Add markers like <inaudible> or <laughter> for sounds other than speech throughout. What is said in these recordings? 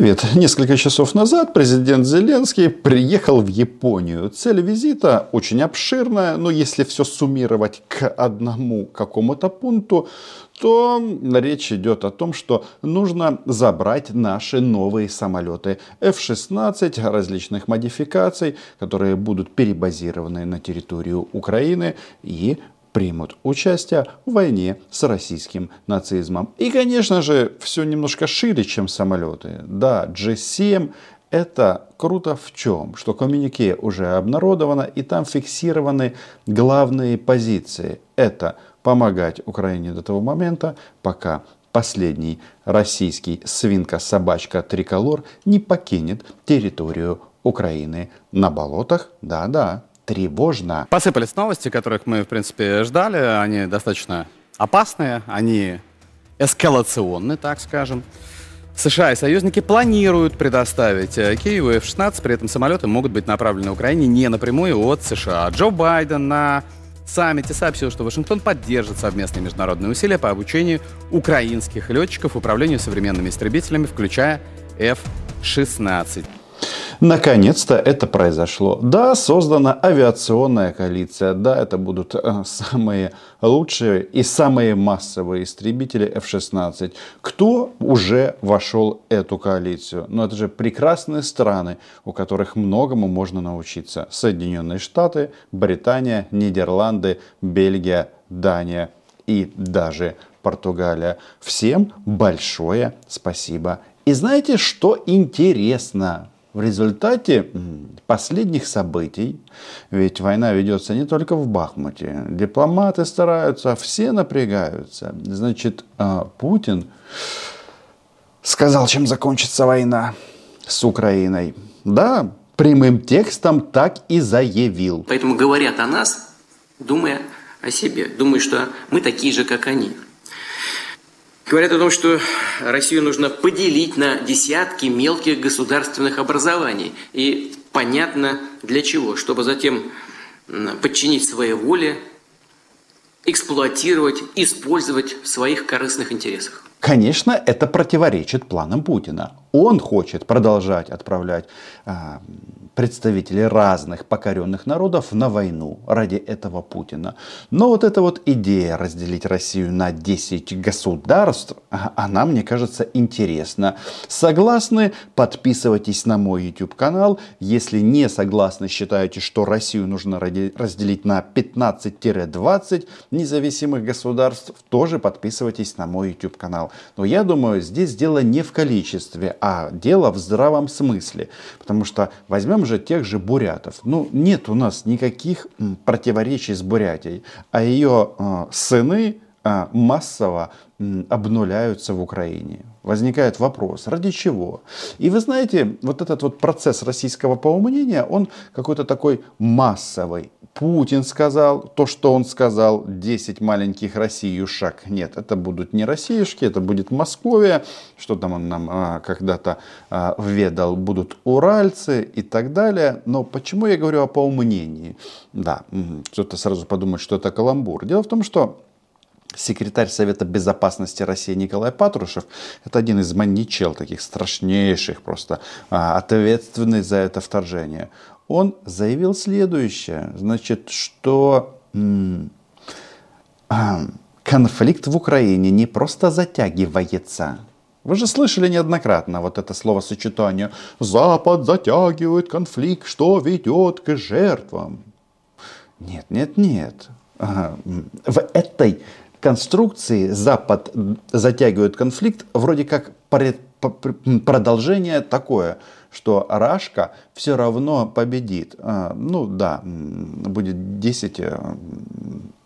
Привет. Несколько часов назад президент Зеленский приехал в Японию. Цель визита очень обширная, но если все суммировать к одному какому-то пункту, то речь идет о том, что нужно забрать наши новые самолеты F-16 различных модификаций, которые будут перебазированы на территорию Украины и примут участие в войне с российским нацизмом. И, конечно же, все немножко шире, чем самолеты. Да, G7 это круто в чем? Что коммюнике уже обнародовано и там фиксированы главные позиции. Это помогать Украине до того момента, пока последний российский свинка-собачка Триколор не покинет территорию Украины на болотах. Да-да, тревожно. Посыпались новости, которых мы, в принципе, ждали. Они достаточно опасные, они эскалационны, так скажем. США и союзники планируют предоставить э, Киеву F-16, при этом самолеты могут быть направлены Украине не напрямую от США. Джо Байден на саммите сообщил, что Вашингтон поддержит совместные международные усилия по обучению украинских летчиков управлению современными истребителями, включая F-16. Наконец-то это произошло. Да, создана авиационная коалиция. Да, это будут э, самые лучшие и самые массовые истребители F-16. Кто уже вошел эту коалицию? Ну, это же прекрасные страны, у которых многому можно научиться. Соединенные Штаты, Британия, Нидерланды, Бельгия, Дания и даже Португалия. Всем большое спасибо. И знаете, что интересно? В результате последних событий, ведь война ведется не только в Бахмуте, дипломаты стараются, все напрягаются. Значит, а, Путин сказал, чем закончится война с Украиной. Да, прямым текстом так и заявил. Поэтому говорят о нас, думая о себе, думая, что мы такие же, как они. Говорят о том, что Россию нужно поделить на десятки мелких государственных образований. И понятно для чего. Чтобы затем подчинить своей воле, эксплуатировать, использовать в своих корыстных интересах. Конечно, это противоречит планам Путина. Он хочет продолжать отправлять а, представителей разных покоренных народов на войну ради этого Путина. Но вот эта вот идея разделить Россию на 10 государств, она, мне кажется, интересна. Согласны? Подписывайтесь на мой YouTube канал. Если не согласны, считаете, что Россию нужно разделить на 15-20 независимых государств, тоже подписывайтесь на мой YouTube канал. Но я думаю, здесь дело не в количестве, а дело в здравом смысле. Потому что возьмем же тех же бурятов. Ну, нет у нас никаких противоречий с Бурятией. А ее э, сыны э, массово э, обнуляются в Украине. Возникает вопрос, ради чего? И вы знаете, вот этот вот процесс российского поумнения, он какой-то такой массовый. Путин сказал то, что он сказал, 10 маленьких Россиюшек. Нет, это будут не Россиюшки, это будет Московия, что там он нам а, когда-то а, введал, будут уральцы и так далее. Но почему я говорю о поумнении? Да, кто-то сразу подумает, что это каламбур. Дело в том, что секретарь Совета Безопасности России Николай Патрушев, это один из маньячел, таких страшнейших просто, а, ответственный за это вторжение он заявил следующее, значит, что конфликт в Украине не просто затягивается. Вы же слышали неоднократно вот это словосочетание «Запад затягивает конфликт, что ведет к жертвам». Нет, нет, нет. В этой конструкции Запад затягивает конфликт вроде как продолжение такое – что Рашка все равно победит. А, ну да, будет 10 э,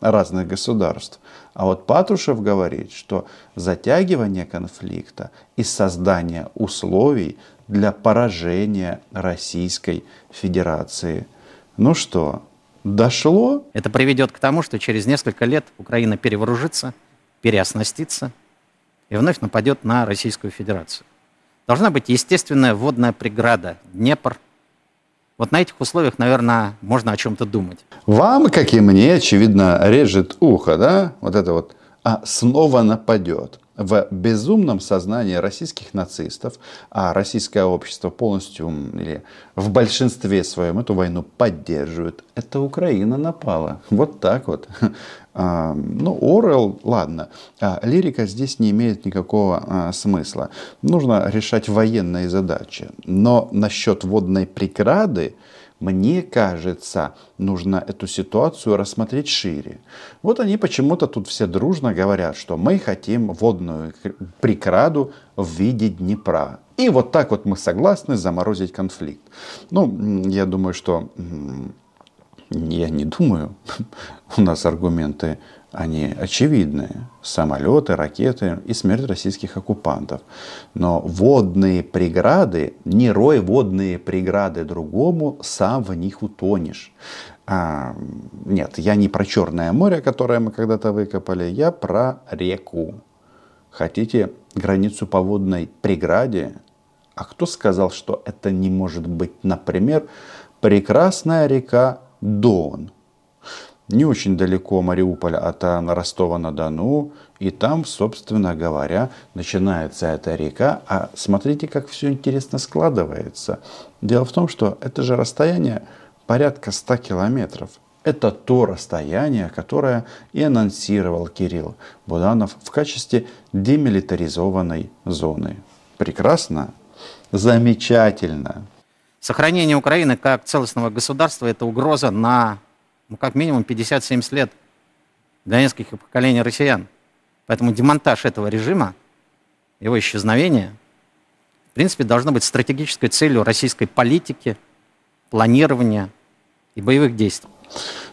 разных государств. А вот Патрушев говорит, что затягивание конфликта и создание условий для поражения Российской Федерации. Ну что, дошло? Это приведет к тому, что через несколько лет Украина перевооружится, переоснастится и вновь нападет на Российскую Федерацию. Должна быть естественная водная преграда, Днепр. Вот на этих условиях, наверное, можно о чем-то думать. Вам, как и мне, очевидно, режет ухо, да? Вот это вот. А снова нападет. В безумном сознании российских нацистов, а российское общество полностью или в большинстве своем эту войну поддерживает, это Украина напала. Вот так вот. <laughs> А, ну, Орел, ладно, а лирика здесь не имеет никакого а, смысла. Нужно решать военные задачи. Но насчет водной преграды, мне кажется, нужно эту ситуацию рассмотреть шире. Вот они почему-то тут все дружно говорят, что мы хотим водную преграду в виде Днепра. И вот так вот мы согласны заморозить конфликт. Ну, я думаю, что... Я не думаю. У нас аргументы они очевидные. Самолеты, ракеты и смерть российских оккупантов. Но водные преграды, не рой водные преграды другому, сам в них утонешь. А, нет, я не про Черное море, которое мы когда-то выкопали, я про реку. Хотите границу по водной преграде? А кто сказал, что это не может быть, например, прекрасная река Дон? не очень далеко Мариуполя от Ростова-на-Дону. И там, собственно говоря, начинается эта река. А смотрите, как все интересно складывается. Дело в том, что это же расстояние порядка 100 километров. Это то расстояние, которое и анонсировал Кирилл Буданов в качестве демилитаризованной зоны. Прекрасно? Замечательно. Сохранение Украины как целостного государства – это угроза на ну, как минимум 50-70 лет для нескольких поколений россиян. Поэтому демонтаж этого режима, его исчезновение, в принципе, должно быть стратегической целью российской политики, планирования и боевых действий.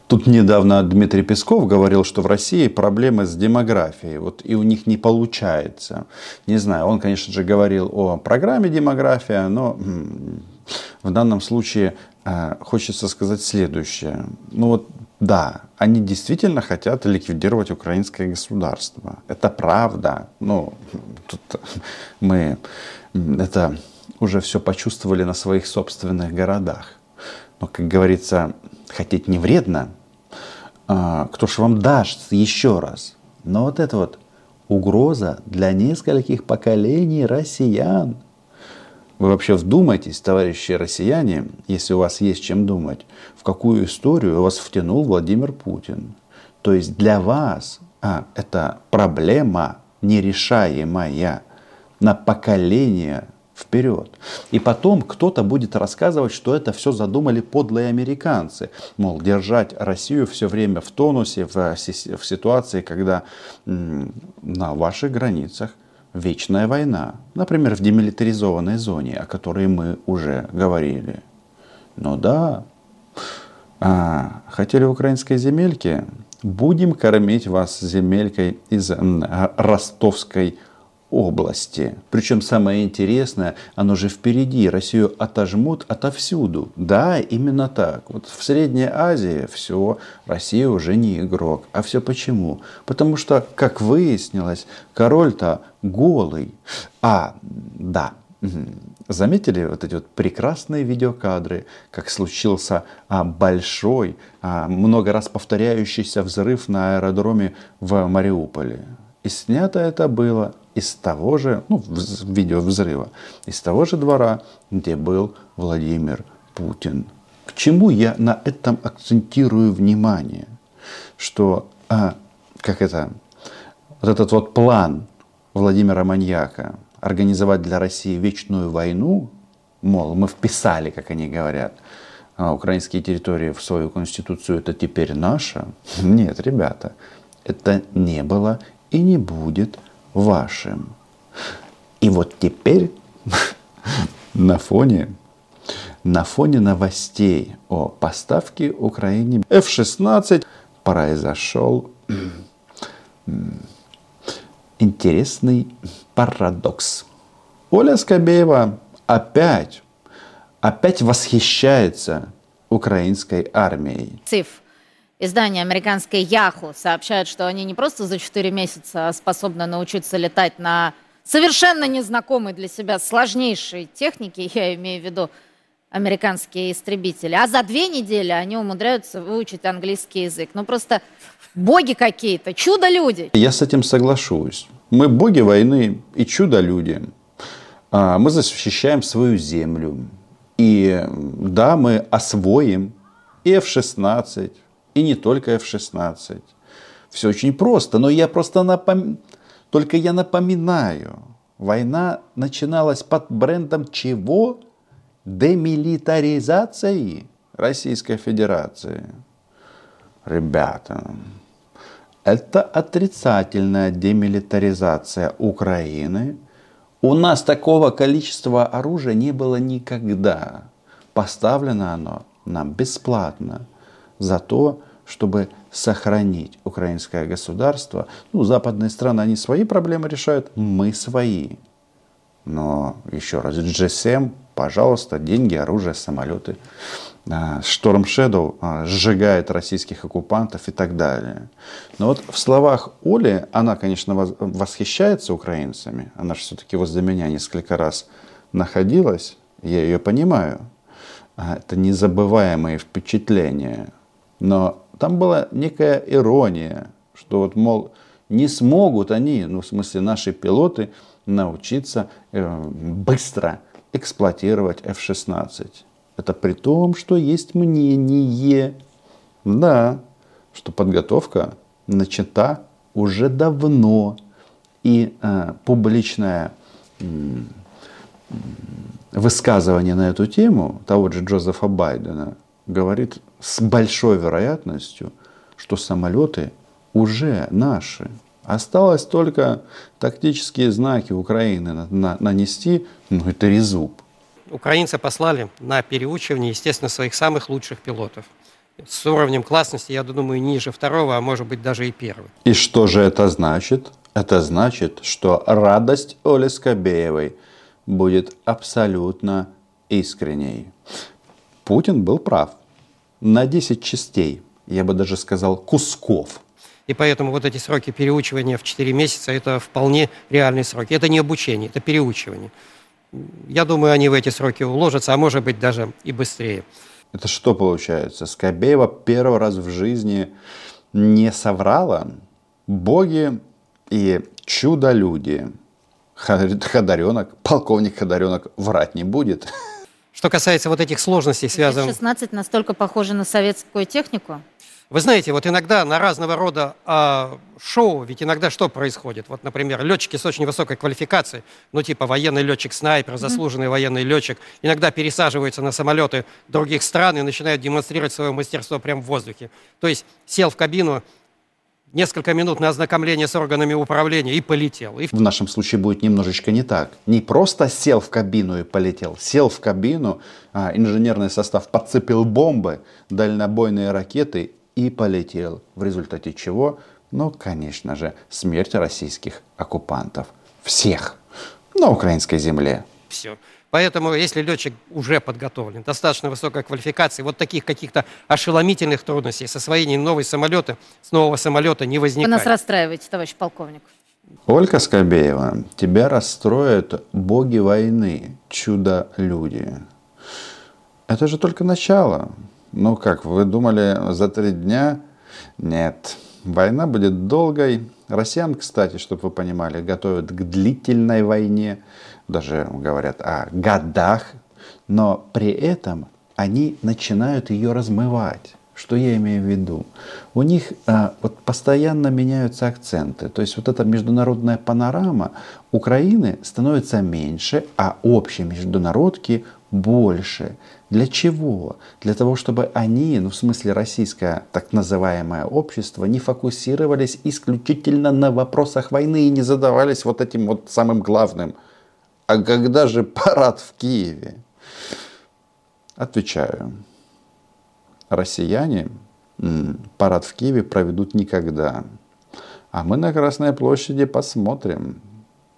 Тут недавно Дмитрий Песков говорил, что в России проблемы с демографией, вот и у них не получается. Не знаю, он, конечно же, говорил о программе демография, но в данном случае Э, хочется сказать следующее. Ну вот, да, они действительно хотят ликвидировать украинское государство. Это правда. Ну, тут мы это уже все почувствовали на своих собственных городах. Но, как говорится, хотеть не вредно. А, кто ж вам даст еще раз? Но вот это вот угроза для нескольких поколений россиян – вы вообще вдумайтесь, товарищи россияне, если у вас есть чем думать, в какую историю вас втянул Владимир Путин. То есть для вас а, это проблема нерешаемая на поколение вперед. И потом кто-то будет рассказывать, что это все задумали подлые американцы. Мол, держать Россию все время в тонусе, в, в ситуации, когда на ваших границах вечная война, например, в демилитаризованной зоне, о которой мы уже говорили. Ну да, а, хотели украинской земельки? Будем кормить вас земелькой из ростовской области. Причем самое интересное, оно же впереди. Россию отожмут отовсюду. Да, именно так. Вот в Средней Азии все, Россия уже не игрок. А все почему? Потому что, как выяснилось, король-то голый. А, да, Заметили вот эти вот прекрасные видеокадры, как случился а, большой, а, много раз повторяющийся взрыв на аэродроме в Мариуполе. И снято это было из того же, ну, видео взрыва, из того же двора, где был Владимир Путин. К чему я на этом акцентирую внимание? Что, а, как это, вот этот вот план Владимира Маньяка организовать для России вечную войну, мол, мы вписали, как они говорят, а, украинские территории в свою конституцию, это теперь наша. <laughs> Нет, ребята, это не было и не будет вашим. И вот теперь <laughs> на фоне, на фоне новостей о поставке Украине F-16 произошел <clears throat> интересный парадокс. Оля Скобеева опять, опять восхищается украинской армией. Циф Издание американское Yahoo сообщает, что они не просто за 4 месяца способны научиться летать на совершенно незнакомой для себя сложнейшей технике, я имею в виду американские истребители, а за две недели они умудряются выучить английский язык. Ну просто боги какие-то, чудо-люди. Я с этим соглашусь. Мы боги войны и чудо-люди. А, мы защищаем свою землю. И да, мы освоим и F-16, и не только F-16. Все очень просто, но я просто напом... Только я напоминаю, война начиналась под брендом чего? Демилитаризации Российской Федерации. Ребята, это отрицательная демилитаризация Украины. У нас такого количества оружия не было никогда. Поставлено оно нам бесплатно за то, чтобы сохранить украинское государство. Ну, западные страны, они свои проблемы решают, мы свои. Но еще раз, GSM, пожалуйста, деньги, оружие, самолеты. Шторм Shadow а, сжигает российских оккупантов и так далее. Но вот в словах Оли, она, конечно, восхищается украинцами. Она же все-таки возле меня несколько раз находилась. Я ее понимаю. А, это незабываемые впечатления. Но там была некая ирония, что вот, мол, не смогут они, ну, в смысле, наши пилоты научиться э, быстро эксплуатировать F-16. Это при том, что есть мнение, да, что подготовка начата уже давно. И э, публичное э, высказывание на эту тему того же Джозефа Байдена говорит с большой вероятностью, что самолеты уже наши. Осталось только тактические знаки Украины на, на, нанести, ну это резуб. Украинцы послали на переучивание, естественно, своих самых лучших пилотов. С уровнем классности, я думаю, ниже второго, а может быть даже и первого. И что же это значит? Это значит, что радость Оли Скобеевой будет абсолютно искренней. Путин был прав. На 10 частей, я бы даже сказал, кусков и поэтому вот эти сроки переучивания в 4 месяца – это вполне реальные сроки. Это не обучение, это переучивание. Я думаю, они в эти сроки уложатся, а может быть даже и быстрее. Это что получается? Скобеева первый раз в жизни не соврала? Боги и чудо-люди. Ходоренок, полковник Ходоренок врать не будет. <laughs> Что касается вот этих сложностей, связанных... 16 настолько похоже на советскую технику? Вы знаете, вот иногда на разного рода э, шоу, ведь иногда что происходит? Вот, например, летчики с очень высокой квалификацией, ну типа военный летчик-снайпер, заслуженный mm-hmm. военный летчик, иногда пересаживаются на самолеты других стран и начинают демонстрировать свое мастерство прямо в воздухе. То есть сел в кабину, несколько минут на ознакомление с органами управления и полетел. И... В нашем случае будет немножечко не так. Не просто сел в кабину и полетел. Сел в кабину, а, инженерный состав подцепил бомбы, дальнобойные ракеты и полетел. В результате чего? Ну, конечно же, смерть российских оккупантов. Всех. На украинской земле. Все. Поэтому, если летчик уже подготовлен, достаточно высокой квалификации, вот таких каких-то ошеломительных трудностей с освоением нового самолета, с нового самолета не возникает. Вы нас расстраиваете, товарищ полковник. Ольга Скобеева, тебя расстроят боги войны, чудо-люди. Это же только начало. Ну как, вы думали за три дня? Нет. Война будет долгой. Россиян, кстати, чтобы вы понимали, готовят к длительной войне. Даже говорят о годах. Но при этом они начинают ее размывать. Что я имею в виду? У них а, вот постоянно меняются акценты. То есть вот эта международная панорама Украины становится меньше, а общие международки больше. Для чего? Для того, чтобы они, ну в смысле российское так называемое общество, не фокусировались исключительно на вопросах войны и не задавались вот этим вот самым главным. А когда же парад в Киеве? Отвечаю. Россияне парад в Киеве проведут никогда. А мы на Красной площади посмотрим,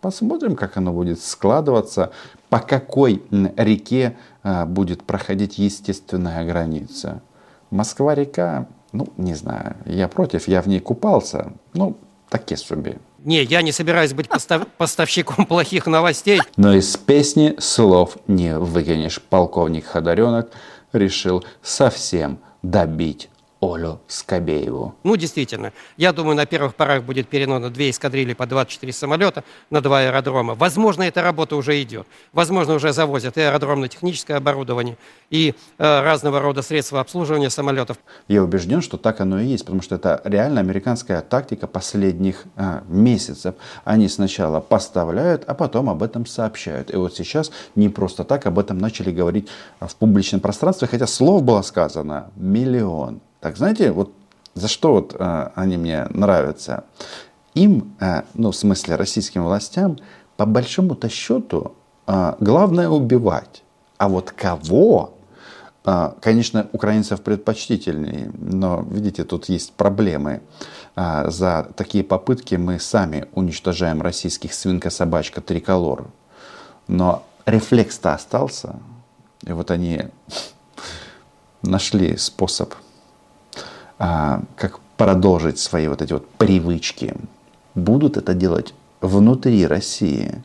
Посмотрим, как оно будет складываться, по какой реке а, будет проходить естественная граница. Москва-река, ну, не знаю, я против, я в ней купался, ну, таки собі. Не, я не собираюсь быть постав поставщиком <laughs> плохих новостей. Но из песни слов не выкинешь. Полковник Ходоренок решил совсем добить Олю Скобееву. Ну, действительно, я думаю, на первых порах будет перенос две эскадрильи по 24 самолета на два аэродрома. Возможно, эта работа уже идет. Возможно, уже завозят и аэродромно-техническое оборудование, и э, разного рода средства обслуживания самолетов. Я убежден, что так оно и есть, потому что это реально американская тактика последних а, месяцев. Они сначала поставляют, а потом об этом сообщают. И вот сейчас не просто так об этом начали говорить в публичном пространстве, хотя слов было сказано миллион. Так знаете, вот за что вот э, они мне нравятся? Им, э, ну в смысле российским властям, по большому-то счету э, главное убивать. А вот кого? Э, конечно, украинцев предпочтительнее, но видите, тут есть проблемы. Э, за такие попытки мы сами уничтожаем российских свинка-собачка триколор. Но рефлекс-то остался. И вот они <laughs> нашли способ как продолжить свои вот эти вот привычки, будут это делать внутри России.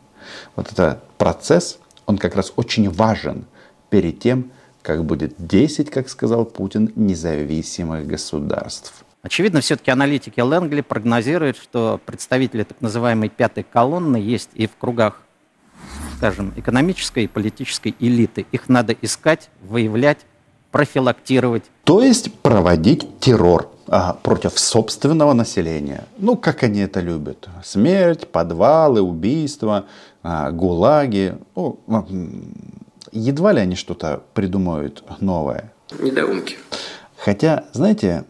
Вот этот процесс, он как раз очень важен перед тем, как будет 10, как сказал Путин, независимых государств. Очевидно, все-таки аналитики Лэнгли прогнозируют, что представители так называемой пятой колонны есть и в кругах, скажем, экономической и политической элиты. Их надо искать, выявлять, профилактировать. То есть проводить террор а, против собственного населения. Ну, как они это любят. Смерть, подвалы, убийства, а, гулаги. Ну, едва ли они что-то придумают новое. Недоумки. Хотя, знаете,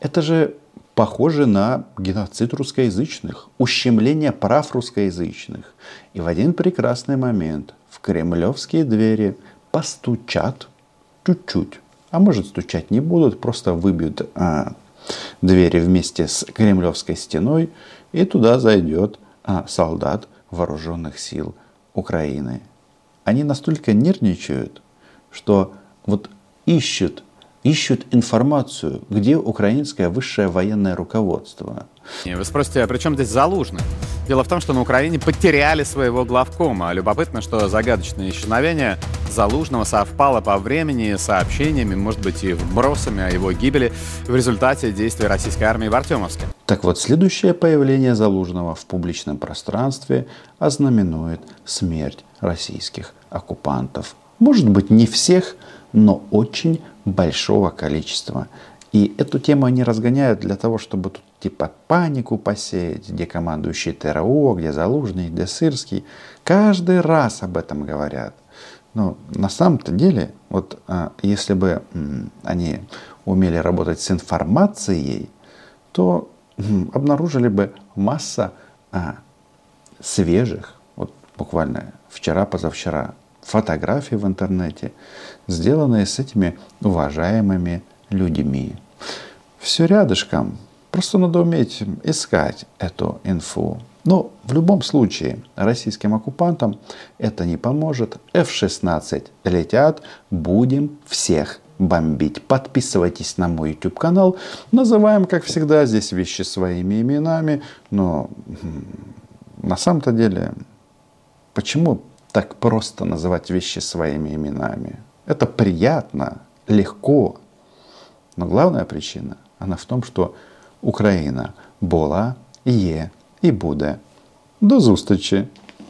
это же похоже на геноцид русскоязычных, ущемление прав русскоязычных. И в один прекрасный момент в кремлевские двери постучат чуть-чуть. А может стучать не будут, просто выбьют а, двери вместе с Кремлевской стеной, и туда зайдет а, солдат вооруженных сил Украины. Они настолько нервничают, что вот ищут ищут информацию, где украинское высшее военное руководство. Вы спросите, а при чем здесь Залужный? Дело в том, что на Украине потеряли своего главкома. Любопытно, что загадочное исчезновение Залужного совпало по времени с сообщениями, может быть, и вбросами о его гибели в результате действий российской армии в Артемовске. Так вот, следующее появление Залужного в публичном пространстве ознаменует смерть российских оккупантов. Может быть, не всех, но очень большого количества. И эту тему они разгоняют для того, чтобы тут типа панику посеять, где командующий ТРО, где Залужный, где Сырский. Каждый раз об этом говорят. Но на самом-то деле, вот а, если бы они умели работать с информацией, то обнаружили бы масса а, свежих, вот буквально вчера, позавчера, фотографии в интернете, сделанные с этими уважаемыми людьми. Все рядышком. Просто надо уметь искать эту инфу. Но в любом случае российским оккупантам это не поможет. F-16 летят, будем всех бомбить. Подписывайтесь на мой YouTube канал. Называем, как всегда, здесь вещи своими именами. Но на самом-то деле, почему так просто называть вещи своими именами. Это приятно, легко. Но главная причина, она в том, что Україна була, є і буде. До зустрічі!